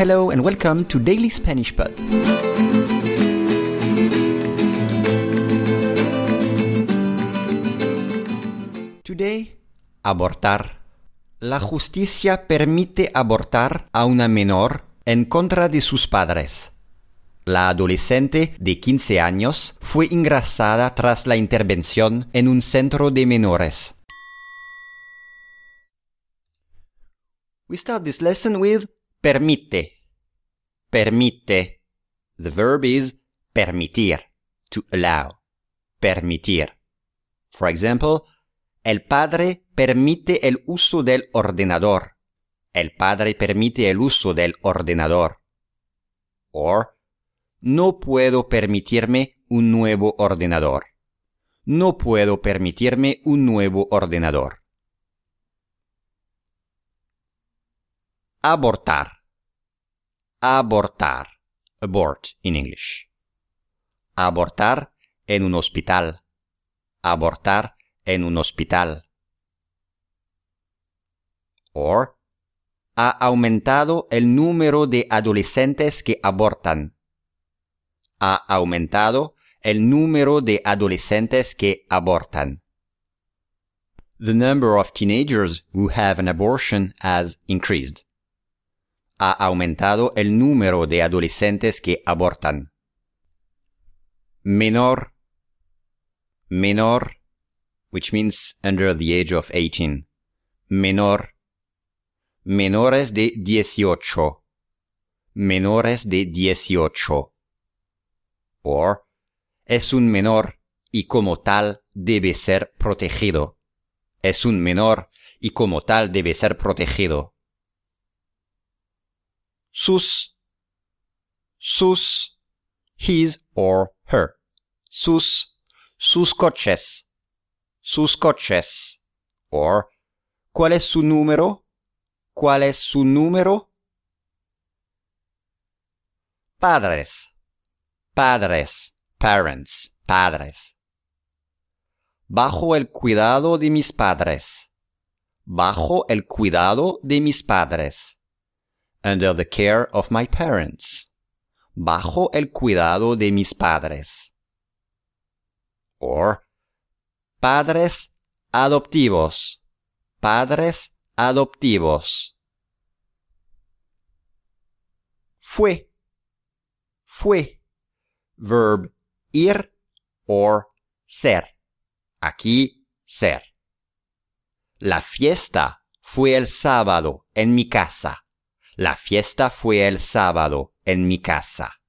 Hello and welcome to Daily Spanish Pod. Today, abortar. La justicia permite abortar a una menor en contra de sus padres. La adolescente de 15 años fue ingresada tras la intervención en un centro de menores. We start this lesson with permite. Permite. The verb is permitir, to allow. Permitir. For example, el padre permite el uso del ordenador. El padre permite el uso del ordenador. Or, no puedo permitirme un nuevo ordenador. No puedo permitirme un nuevo ordenador. Abortar. Abortar. Abort in English. Abortar en un hospital. Abortar en un hospital. Or, ha aumentado el número de adolescentes que abortan. Ha aumentado el número de adolescentes que abortan. The number of teenagers who have an abortion has increased. Ha aumentado el número de adolescentes que abortan. Menor. Menor, which means under the age of 18. Menor. Menores de 18. Menores de 18. Or, es un menor y como tal debe ser protegido. Es un menor y como tal debe ser protegido. Sus. Sus. His or her. Sus. Sus coches. Sus coches. Or, ¿cuál es su número? ¿Cuál es su número? Padres. Padres. Parents. Padres. Bajo el cuidado de mis padres. Bajo el cuidado de mis padres. Under the care of my parents. Bajo el cuidado de mis padres. Or, padres adoptivos. Padres adoptivos. Fue. Fue. Verb ir or ser. Aquí ser. La fiesta fue el sábado en mi casa. La fiesta fue el sábado en mi casa.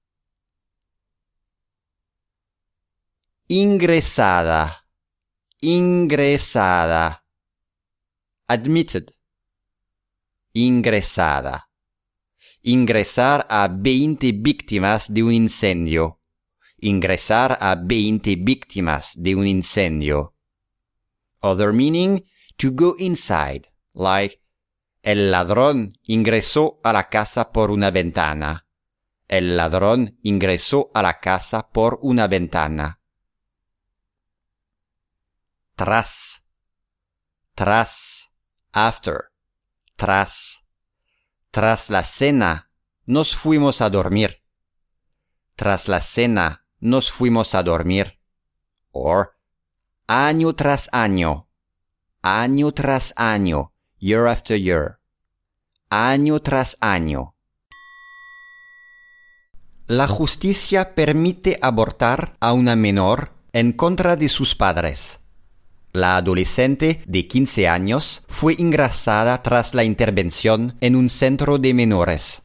Ingresada. Ingresada. Admitted. Ingresada. Ingresar a 20 víctimas de un incendio. Ingresar a 20 víctimas de un incendio. Other meaning, to go inside, like el ladrón ingresó a la casa por una ventana. El ladrón ingresó a la casa por una ventana. Tras. Tras. After. Tras. Tras la cena, nos fuimos a dormir. Tras la cena, nos fuimos a dormir. Or, año tras año. Año tras año. Year after year. Año tras año. La justicia permite abortar a una menor en contra de sus padres. La adolescente de 15 años fue ingresada tras la intervención en un centro de menores.